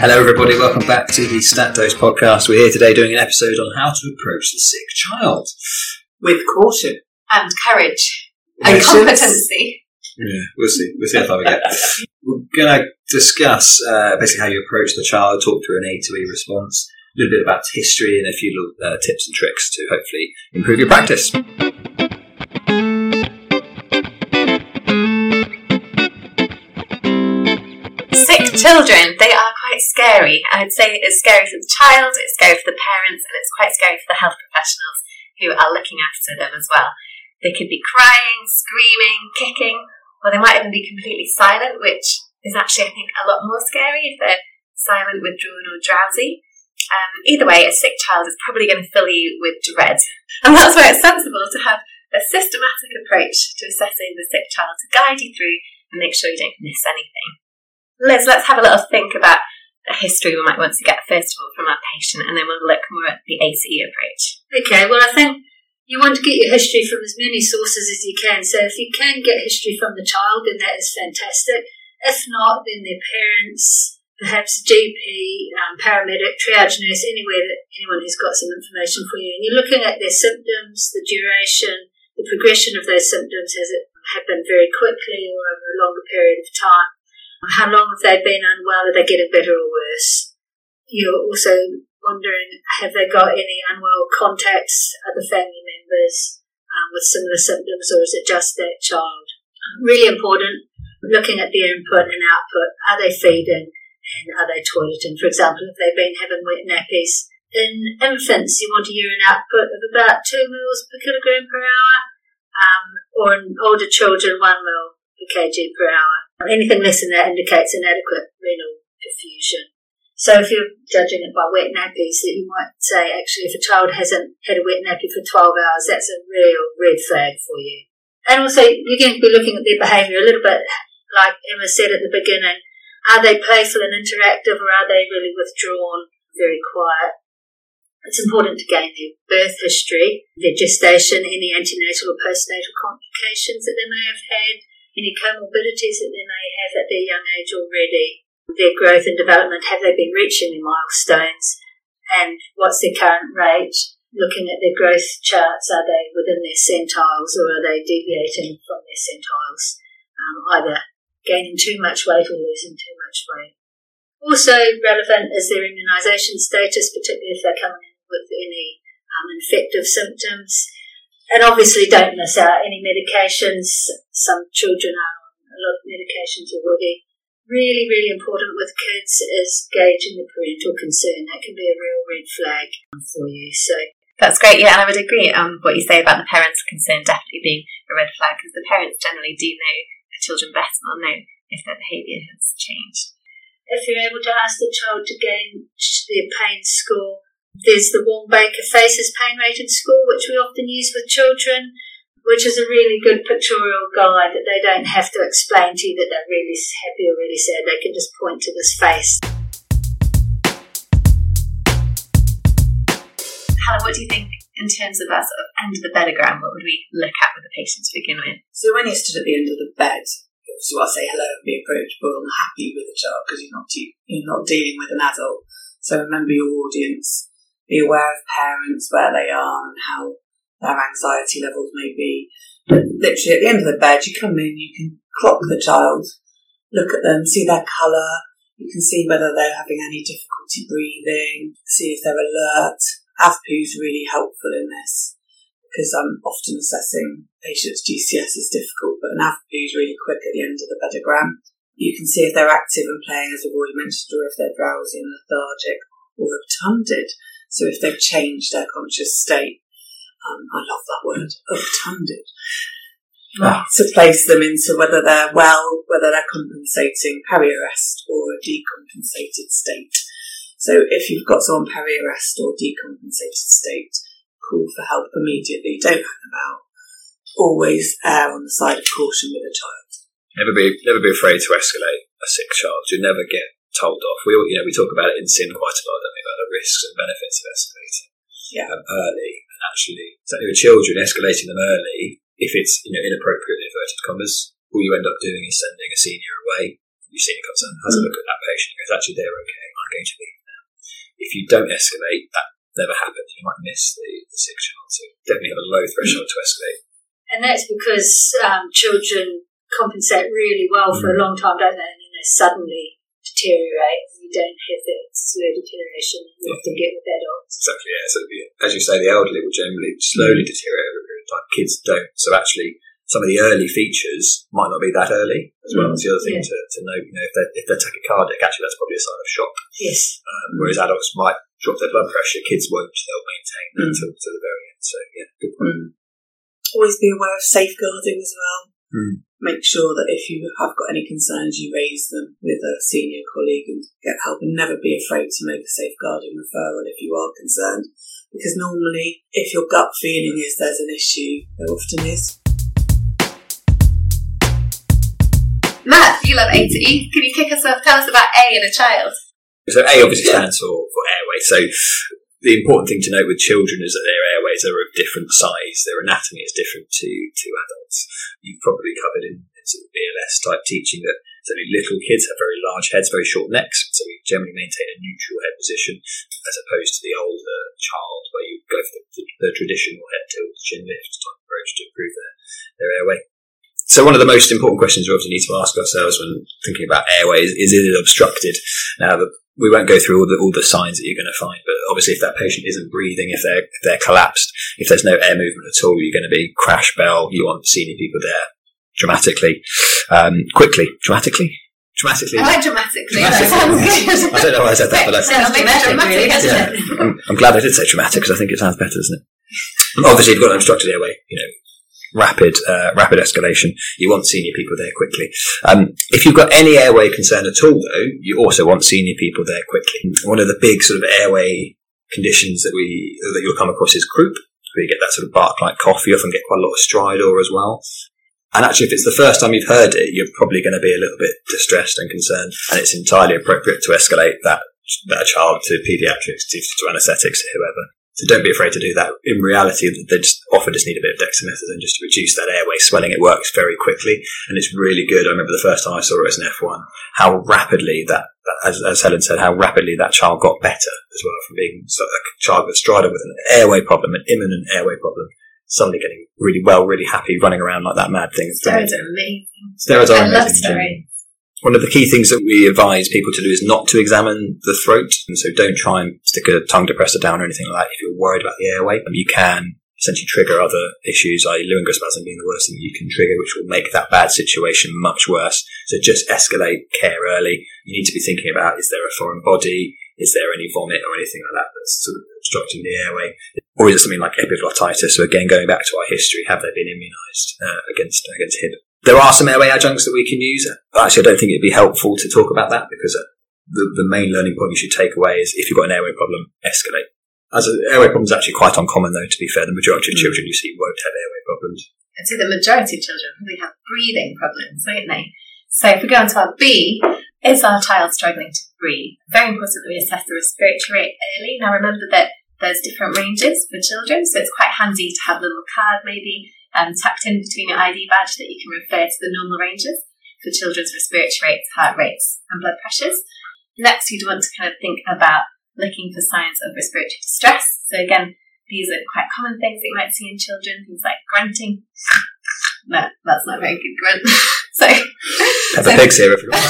Hello, everybody. Welcome back to the Stat Dose podcast. We're here today doing an episode on how to approach the sick child. with caution. and courage and Patience. competency. Yeah, we'll see. We'll see how far we get. We're going to discuss uh, basically how you approach the child, talk through an A to E response, a little bit about history, and a few little uh, tips and tricks to hopefully improve your practice. Sick children, they are quite scary. I'd say it's scary for the child, it's scary for the parents, and it's quite scary for the health professionals who are looking after them as well. They could be crying, screaming, kicking, or they might even be completely silent, which is actually, I think, a lot more scary if they're silent, withdrawn, or drowsy. Um, either way, a sick child is probably going to fill you with dread. And that's why it's sensible to have a systematic approach to assessing the sick child to guide you through and make sure you don't miss anything. Liz, let's have a little think about a history we might want to get first of all from our patient, and then we'll look more at the ACE approach. Okay, well, I think you want to get your history from as many sources as you can. So if you can get history from the child, then that is fantastic. If not, then their parents, perhaps GP, um, paramedic, triage nurse, anywhere that anyone who's got some information for you. And you're looking at their symptoms, the duration, the progression of those symptoms. Has it happened very quickly or over a longer period of time? How long have they been unwell? Are they getting better or worse? You're also wondering have they got any unwell contacts, other family members um, with similar symptoms, or is it just that child? Really important looking at their input and output. Are they feeding and are they toileting? For example, if they've been having wet nappies. In infants, you want a urine output of about 2 mils per kilogram per hour, um, or in older children, 1 mil per kg per hour. Anything less than that indicates inadequate renal perfusion. So if you're judging it by wet nappies, that you might say actually if a child hasn't had a wet nappy for 12 hours, that's a real red flag for you. And also you're going to be looking at their behaviour a little bit like Emma said at the beginning. Are they playful and interactive or are they really withdrawn, very quiet? It's important to gain their birth history, their gestation, any antenatal or postnatal complications that they may have had, any comorbidities that they may have at their young age already, their growth and development, have they been reaching their milestones, and what's their current rate? Looking at their growth charts, are they within their centiles or are they deviating from their centiles? Um, either gaining too much weight or losing too much weight. Also relevant is their immunisation status, particularly if they're coming in with any um, infective symptoms. And obviously, don't miss out any medications. Some children are on a lot of medications already. Really, really important with kids is gauging the parental concern. That can be a real red flag um, for you. So, That's great, yeah, and I would agree on what you say about the parents' concern definitely being a red flag because the parents generally do know their children best and will know if their behaviour has changed. if you're able to ask the child to gain their pain score, there's the Wong-Baker Faces Pain Rating Score, which we often use with children, which is a really good pictorial guide that they don't have to explain to you that they're really happy or really sad. They can just point to this face. Helen, what do you think in terms of our sort of end of the bedogram? What would we look at with the patient to begin with? So when you're stood at the end of the bed, obviously I'll say hello and be approachable and happy with the child because you're not you're not dealing with an adult. So remember your audience. Be aware of parents, where they are, and how their anxiety levels may be. But literally at the end of the bed, you come in, you can clock the child, look at them, see their colour. You can see whether they're having any difficulty breathing, see if they're alert. AVPU is really helpful in this because I'm often assessing patients' GCS is difficult, but an AVPU is really quick at the end of the bedogram. You can see if they're active and playing, as we've already mentioned, or if they're drowsy and lethargic or obtunded. So if they've changed their conscious state, um, I love that word, obtunded. To place them into whether they're well, whether they're compensating peri-arrest or a decompensated state. So if you've got someone peri-arrest or decompensated state, call for help immediately. Don't hang about. Always err on the side of caution with a child. Never be never be afraid to escalate a sick child. You never get told off. We you know we talk about it in sim quite a lot, don't we, about risks and benefits of escalating Yeah. um, early. And actually, certainly with children, escalating them early, if it's you know inappropriate in inverted commas, all you end up doing is sending a senior away. Your senior comes in, has a look at that patient, and goes, actually they're okay. I'm going to leave now. If you don't escalate, that never happens. You might miss the, the sick child. So definitely have a low threshold to escalate. And that's because um, children compensate really well for a Mm. long time, don't they? And then they suddenly deteriorate. And you don't have that slow deterioration that you often get with adults. Exactly, yeah. So, yeah, as you say, the elderly will generally slowly deteriorate over a period of time. Kids don't. So actually, some of the early features might not be that early as well. Mm. That's the other thing Yeah. to, to note. You know, if they're, if they're tachycardic, actually that's probably a sign of shock. Yes. Um, whereas adults might drop their blood pressure, kids won't. They'll maintain that Mm. to, to the very end. So yeah, good point. Always be aware of safeguarding as well. Mm. Make sure that if you have got any concerns, you raise them with a senior colleague and get help, and never be afraid to make a safeguarding referral if you are concerned. Because normally, if your gut feeling is there's an issue, there often is. Matt, you love A to E. Can you kick us off? Tell us about A in a child. So A obviously stands for, for airway. So the important thing to note with children is that their airways are of different size. Their anatomy is different to, to adults. You've probably covered in, in sort of BLS type teaching that certainly little kids have very large heads, very short necks. So we generally maintain a neutral head position as opposed to the older child where you go for the, the, the traditional head tilt, chin lift type approach to improve their, their airway. So one of the most important questions we obviously need to ask ourselves when thinking about airways is, is it obstructed? Now, the, we won't go through all the all the signs that you're going to find, but obviously, if that patient isn't breathing, if they're if they're collapsed, if there's no air movement at all, you're going to be crash bell. You want senior people there dramatically, um, quickly, dramatically, dramatically. I like dramatically. That Dramatically. sounds good. I don't know why I said that, but I, Sounds dramatic, really, yeah, it? I'm, I'm glad I did say dramatic because I think it sounds better, doesn't it? Obviously, you've got an obstructed airway, you know, rapid, uh, rapid escalation. You want senior people there quickly. Um, if you've got any airway concern at all, though, you also want senior people there quickly. One of the big sort of airway conditions that we that you'll come across is croup, where you get that sort of bark-like cough. You often get quite a lot of stridor as well. And actually, if it's the first time you've heard it, you're probably going to be a little bit distressed and concerned, and it's entirely appropriate to escalate that that child to paediatrics, to, to anaesthetics, whoever. So don't be afraid to do that. In reality, they just often just need a bit of dexamethasone just to reduce that airway swelling. It works very quickly, and it's really good. I remember the first time I saw it as an F1, how rapidly that, as, as Helen said, how rapidly that child got better as well from being sort of a child with stridor with an airway problem, an imminent airway problem, suddenly getting really well, really happy, running around like that mad thing. It's Steroids are amazing. Steroids are I love amazing. steroids. One of the key things that we advise people to do is not to examine the throat. And so don't try and stick a tongue depressor down or anything like that if you're worried about the airway. You can essentially trigger other issues, i.e. laryngospasm being the worst thing you can trigger, which will make that bad situation much worse. So just escalate care early. You need to be thinking about, is there a foreign body? Is there any vomit or anything like that that's sort of obstructing the airway? Or is it something like epiglottitis? So again, going back to our history, have they been immunised uh, against against HIB? There are some airway adjuncts that we can use. Actually, I don't think it'd be helpful to talk about that because uh, the, the main learning point you should take away is if you've got an airway problem, escalate. As an airway problem is actually quite uncommon, though. To be fair, the majority of Mm. children you see won't have airway problems. I'd say the majority of children probably have breathing problems, don't they? So if we go on to our B, is our child struggling to breathe? Very important that we assess the respiratory rate early. Now remember that there's different ranges for children, so it's quite handy to have a little card maybe um, tucked in between your ID badge that you can refer to the normal ranges for children's respiratory rates, heart rates, and blood pressures. Next, you'd want to kind of think about looking for signs of respiratory distress. So again, these are quite common things that you might see in children, things like grunting. No, that's not a very good grunt. so, Peppa so- Pig's here if you want.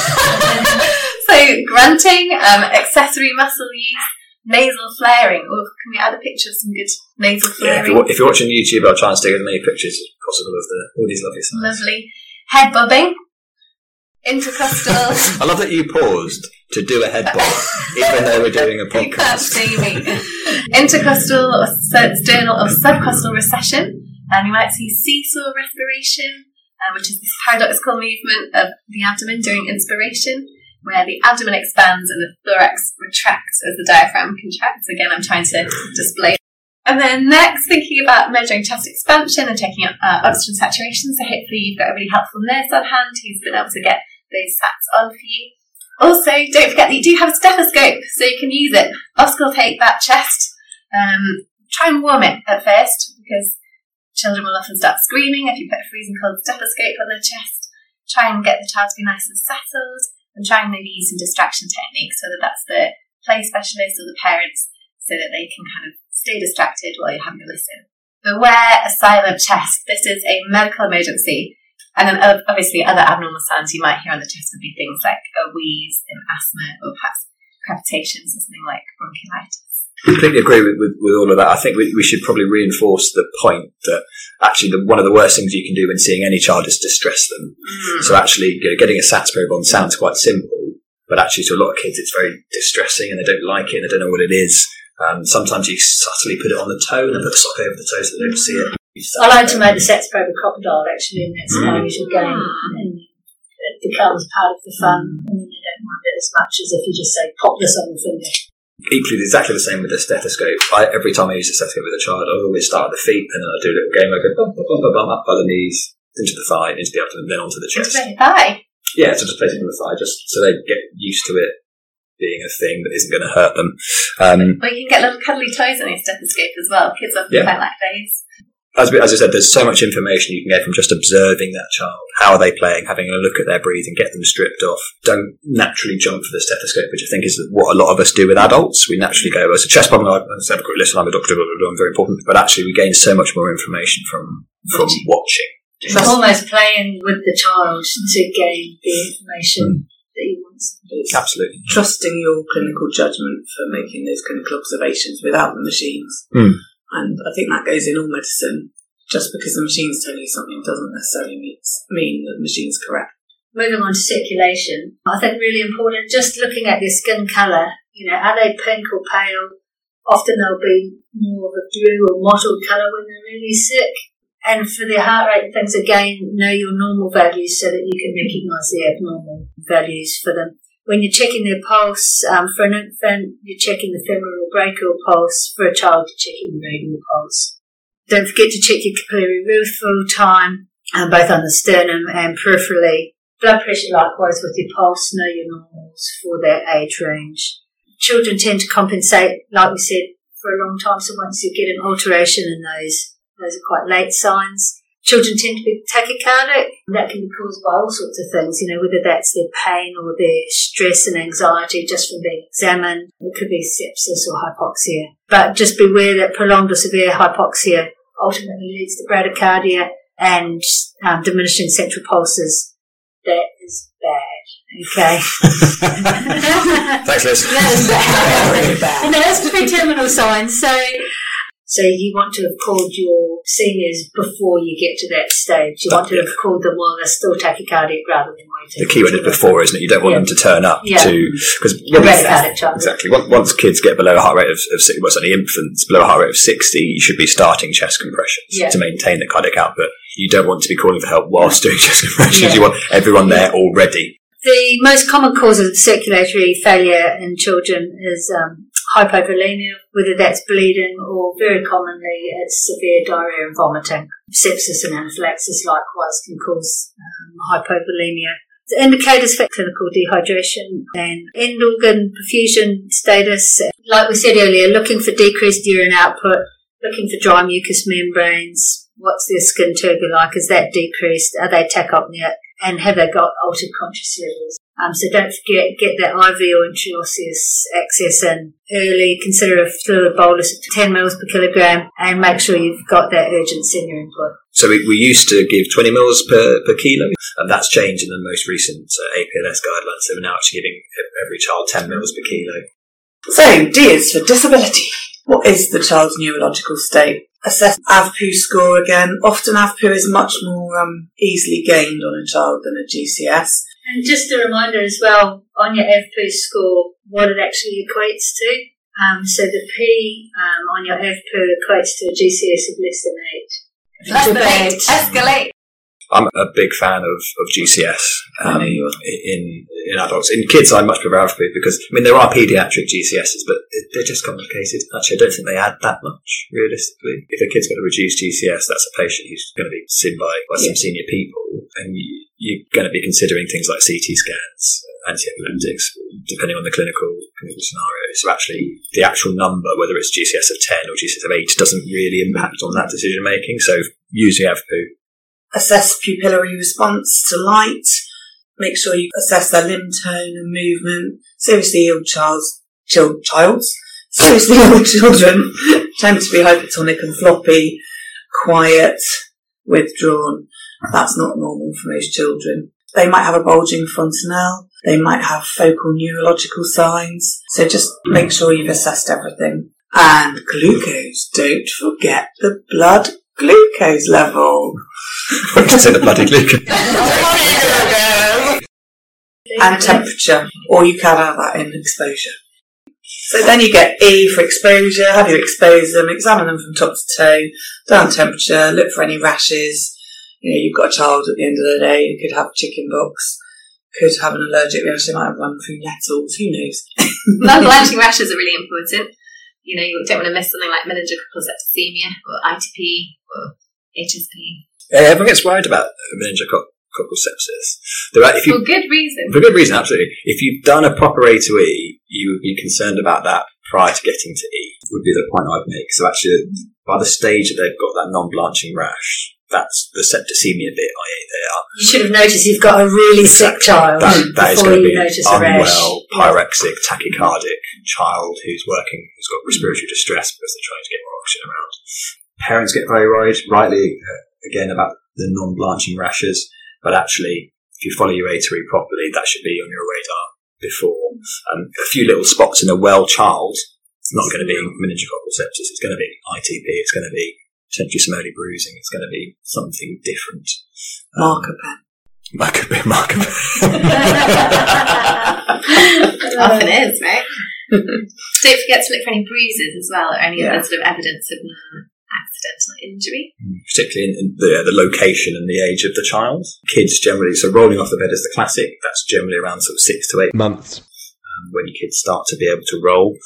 so grunting, um, accessory muscle use, nasal flaring. Oh, can we add a picture of some good nasal Yeah, flaring? you're, if you're watching YouTube, I'll try and stick as many pictures as possible of the, all these lovely signs. Lovely. Head bobbing. Intercostal. I love that you paused to do a head bob, even though we're doing a you can't podcast. see me. Intercostal or sternal or subcostal recession. And you might see seesaw respiration, uh, which is this paradoxical movement of the abdomen during inspiration, where the abdomen expands and the thorax retracts as the diaphragm contracts. Again, I'm trying to display. And then next, thinking about measuring chest expansion and checking out uh, oxygen saturation. So hopefully you've got a really helpful nurse on hand who's been able to get those sats on for you. Also, don't forget that you do have a stethoscope, so you can use it. Auscultate that chest. Um, try and warm it at first, because children will often start screaming if you put a freezing cold stethoscope on their chest. Try and get the child to be nice and settled, and try and maybe use some distraction techniques, whether that's the play specialist or the parents so that they can kind of stay distracted while you're having a listen. Beware a silent chest. This is a medical emergency. And then obviously other abnormal sounds you might hear on the chest would be things like a wheeze and asthma or perhaps crepitations or something like bronchiolitis completely agree with, with, with, all of that. I think we, we, should probably reinforce the point that actually the, one of the worst things you can do when seeing any child is distress them. Mm. So actually you know, getting a SATS probe on sounds quite simple, but actually to a lot of kids it's very distressing and they don't like it and they don't know what it is. Um, sometimes you subtly put it on the toe and put a sock over the toe so they don't see it. I like to make the SATS probe a crocodile actually and that's mm. how you should go and it becomes part of the fun mm. and then they don't mind it as much as if you just say pop this on the finger equally exactly the same with the stethoscope. I, every time I use a stethoscope with a child, I always start at the feet and then I do a little game. I go bum, bum, bum, bum, up by the knees, into the thigh, into the abdomen, then onto the chest. Into the thigh. Yeah, so just place it on the thigh, just so they get used to it being a thing that isn't going to hurt them. Um, or you can get little cuddly toys on your stethoscope as well. Kids often yeah. quite like those as, as I said, there's so much information you can get from just observing that child. How are they playing? Having a look at their breathing, get them stripped off. Don't naturally jump for the stethoscope, which I think is what a lot of us do with adults. We naturally go, oh, it's a chest problem. I said, listen, I'm a doctor, blah, blah, blah, I'm very important. But actually, we gain so much more information from, from watching. It's almost playing with the child to gain the information. Mm. That you want. Absolutely. Trusting your clinical judgment for making those clinical observations without the machines. Mm and I think that goes in all medicine. Just because the machine's telling you something doesn't necessarily mean that the machine's correct. Moving on to circulation, I think really important, just looking at their skin colour, you know, are they pink or pale? Often they'll be more of a blue or mottled colour when they're really sick. And for their heart rate things, again, know your normal values so that you can recognise the abnormal values for them. When you're checking their pulse, um, for an infant, you're checking the femoral brachial pulse. For a child, you're checking the radial pulse. Don't forget to check your capillary roof full time, um, both on the sternum and peripherally. Blood pressure, likewise, with your pulse, know your normals for that age range. Children tend to compensate, like we said, for a long time. So once you get an alteration in those, those are quite late signs. Children tend to be tachycardic. That can be caused by all sorts of things, you know, whether that's their pain or their stress and anxiety just from being examined. It could be sepsis or hypoxia. But just beware that prolonged or severe hypoxia ultimately leads to bradycardia and um, diminishing central pulses. That is bad. Okay. Thanks, Liz. That is bad. Really bad. And that's pre-terminal signs. So so you want to have called your seniors before you get to that stage. You want to have called them while they're still tachycardic rather than waiting. The key word is before, isn't it? You don't want yeah. them to turn up yeah. to because exactly. Once, kids get below a heart rate of, of well, certainly infants below a heart rate of sixty, you should be starting chest compressions yeah. to maintain the cardiac output. You don't want to be calling for help whilst doing chest compressions. You want everyone there already. The most common cause of circulatory failure in children is um, hypovolemia, whether that's bleeding or very commonly it's severe diarrhea and vomiting. Sepsis and anaphylaxis likewise can cause um, hypovolemia. The indicators for clinical dehydration and end organ perfusion status, like we said earlier, looking for decreased urine output, looking for dry mucous membranes, what's their skin turgor like, is that decreased, are they tachypneic, and have they got altered conscious levels? Um, so don't forget, get that IV or intraosseous access in early. Consider a fluid bolus of 10 mils per kilogram and make sure you've got that urgent senior input. So we, we used to give 20 mils per, per kilo, and that's changed in the most recent uh, APLS guidelines. So we're now actually giving every child 10 mils per kilo. So, D is for disability. What is the child's neurological state? Assess AVPU score again. Often AVPU is much more um, easily gained on a child than a GCS. And just a reminder as well on your AVPU score, what it actually equates to. Um, so the P um, on your AVPU equates to a GCS of less than 8. Less than 8. Escalate. I'm a big fan of, of GCS um, in in adults. In kids, I much prefer AVPU because I mean there are paediatric GCSs, but they're just complicated. Actually, I don't think they add that much realistically. If a kid's got a reduced GCS, that's a patient who's going to be seen by, by yeah. some senior people, and you, you're going to be considering things like CT scans, anti-epileptics, depending on the clinical, clinical scenario. So actually, the actual number, whether it's GCS of 10 or GCS of 8, doesn't really impact on that decision making. So using AVPU. Assess pupillary response to light. Make sure you assess their limb tone and movement. Seriously ill child's chil- childs. Seriously ill children tend to be hypertonic and floppy, quiet, withdrawn. That's not normal for most children. They might have a bulging fontanelle. They might have focal neurological signs. So just make sure you've assessed everything. And glucose. Don't forget the blood glucose level. Say the bloody glucose. and temperature, or you can have that in exposure. So then you get E for exposure, have you expose them, examine them from top to toe, down temperature, look for any rashes. You know, you've got a child at the end of the day who could have chicken pox, could have an allergic reaction, might have run through nettles, who knows? Non-blanching rashes are really important. You know, you don't want to miss something like meningococcal septicemia or ITP or HSP Yeah, everyone gets worried about meningococcal sepsis. There are, if you for good reason. For good reason, absolutely. If you've done a proper A to E, you would be concerned about that prior to getting to E, would be the point I'd make. So actually, by the stage that they've got that non-blanching rash, that's the septicemia bit, i.e. they are. You should have noticed you've got a really sick child That, that is going to be notice a rash. unwell, pyrexic, tachycardic child who's working, who's got respiratory distress because they're trying to get more oxygen around. Parents get very worried, rightly, uh, again, about the non-blanching rashes, but actually, if you follow your A to E properly, that should be on your radar before. Um, a few little spots in a well child, it's not going to be meningococcal sepsis, it's going to be ITP, it's going to be potentially some early bruising, it's going to be something different. Um, Marker pen. Marker, marker. Often is, right? Don't forget to look for any bruises as well, or any Yeah. other sort of evidence of non-accidental injury. particularly in, in the, the location and the age of the child. Kids generally, so rolling off the bed is the classic. That's generally around sort of six to eight months. um, when your kids start to be able to roll.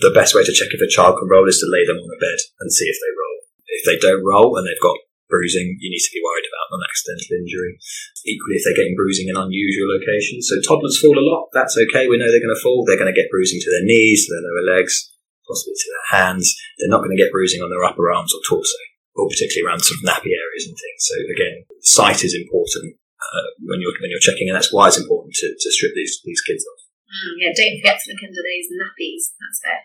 The best way to check if a child can roll is to lay them on a bed and see if they roll. If they don't roll and they've got bruising, you need to be worried about non-accidental injury. Equally, if they're getting bruising in unusual locations. So toddlers fall a lot. That's okay. We know they're going to fall. They're going to get bruising to their knees, to their lower legs, possibly to their hands. They're not going to get bruising on their upper arms or torso, or particularly around sort of nappy areas and things. So again, sight is important uh, when you're when you're checking, and that's why it's important to, to strip these these kids off. Mm, yeah, don't forget to look under those nappies. That's fair.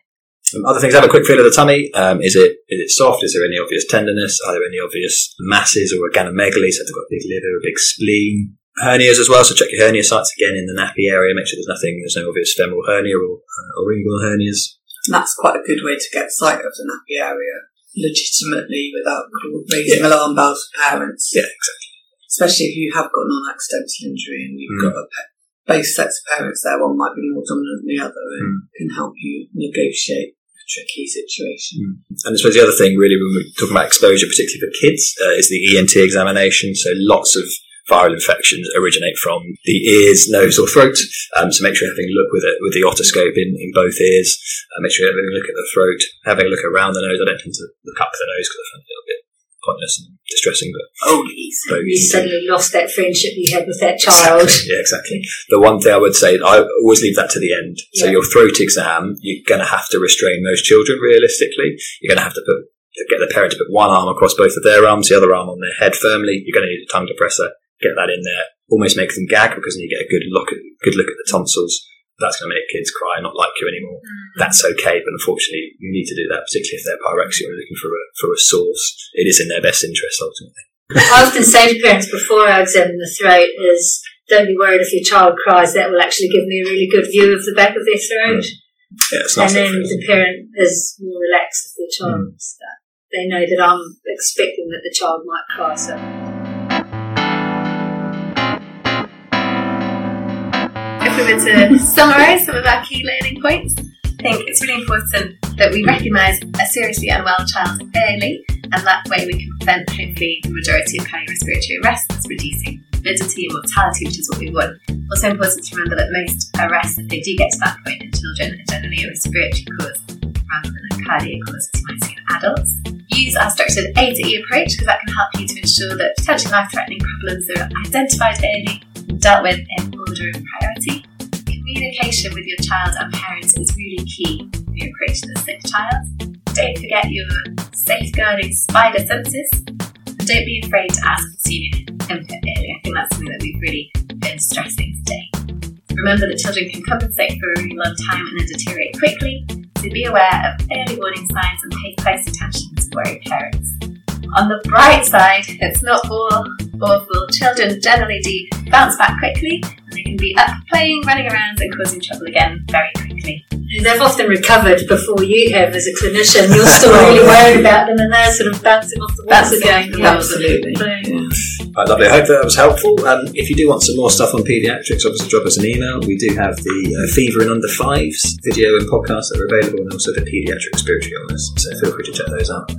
Some other things, have a quick feel of the tummy. Um, is it is it soft? Is there any obvious tenderness? Are there any obvious masses or organomegaly? So they've got a big liver, a big spleen. Hernias as well, so check your hernia sites again in the nappy area. Make sure there's nothing, there's no obvious femoral hernia or, uh, or inguinal hernias. That's quite a good way to get sight of the nappy area legitimately without raising alarm bells for parents. Yeah, exactly. Especially if you have got non-accidental injury and you've Mm. got a pe- both sets of parents there, one might be more dominant than the other and Mm. can help you negotiate tricky situation. And I suppose the other thing, really, when we're talking about exposure, particularly for kids, uh, is the ENT examination. So lots of viral infections originate from the ears, nose, or throat. Um, so make sure you're having a look with it with the otoscope in, in both ears. Uh, make sure you're having a look at the throat, having a look around the nose. I don't tend to look up the nose because I find it a little bit pointless and distressing, oh, but oh, You suddenly lost that friendship you had with that child. Exactly. Yeah, exactly. The one thing I would say, I always leave that to the end. So your throat exam, you're going to have to restrain most children realistically. You're going to have to put get the parent to put one arm across both of their arms, the other arm on their head firmly. You're going to need a tongue depressor. Get that in there. Almost make them gag because then you get a good look at good look at the tonsils. That's going to make kids cry, and not like you anymore. Mm-hmm. That's okay, but unfortunately, you need to do that, particularly if they're pyrexia or looking for a for a source. It is in their best interest ultimately. I often say to parents before I examine the throat is don't be worried if your child cries, that will actually give me a really good view of the back of their throat. Mm. Yeah, it's and then the parent is more relaxed with their child. Mm. So they know that I'm expecting that the child might cry. So To summarise some of our key learning points, I think it's really important that we recognise a seriously unwell child early, and that way we can prevent hopefully the majority of cardiorespiratory arrests, reducing morbidity and mortality, which is what we want. Also important to remember that most arrests, if they do get to that point in children, are generally a respiratory cause rather than a cardiac cause as you might see in adults. Use our structured A to E approach because that can help you to ensure that potentially life-threatening problems are identified early and dealt with in order of priority communication with your child and parents is really key when you approach the sick child. Don't forget your safeguarding spider senses. And don't be afraid to ask for senior input early. I think that's something that we've really been stressing today. Remember that children can compensate for a really long time and then deteriorate quickly, so be aware of early warning signs and pay close attention to worried parents. On the bright side, it's not all awful. Children generally do bounce back quickly they can be up playing, running around, and causing trouble again very quickly. They've often recovered before you have as a clinician. You're still really worried about them and they're sort of bouncing off the walls Bouncing again. the Yeah. Absolutely. So- Right, lovely. I hope that was helpful. Um, if you do want some more stuff on paediatrics, obviously drop us an email. We do have the uh, Fever in Under Fives video and podcast that are available, and also the paediatric spiritual illness. So feel free to check those out.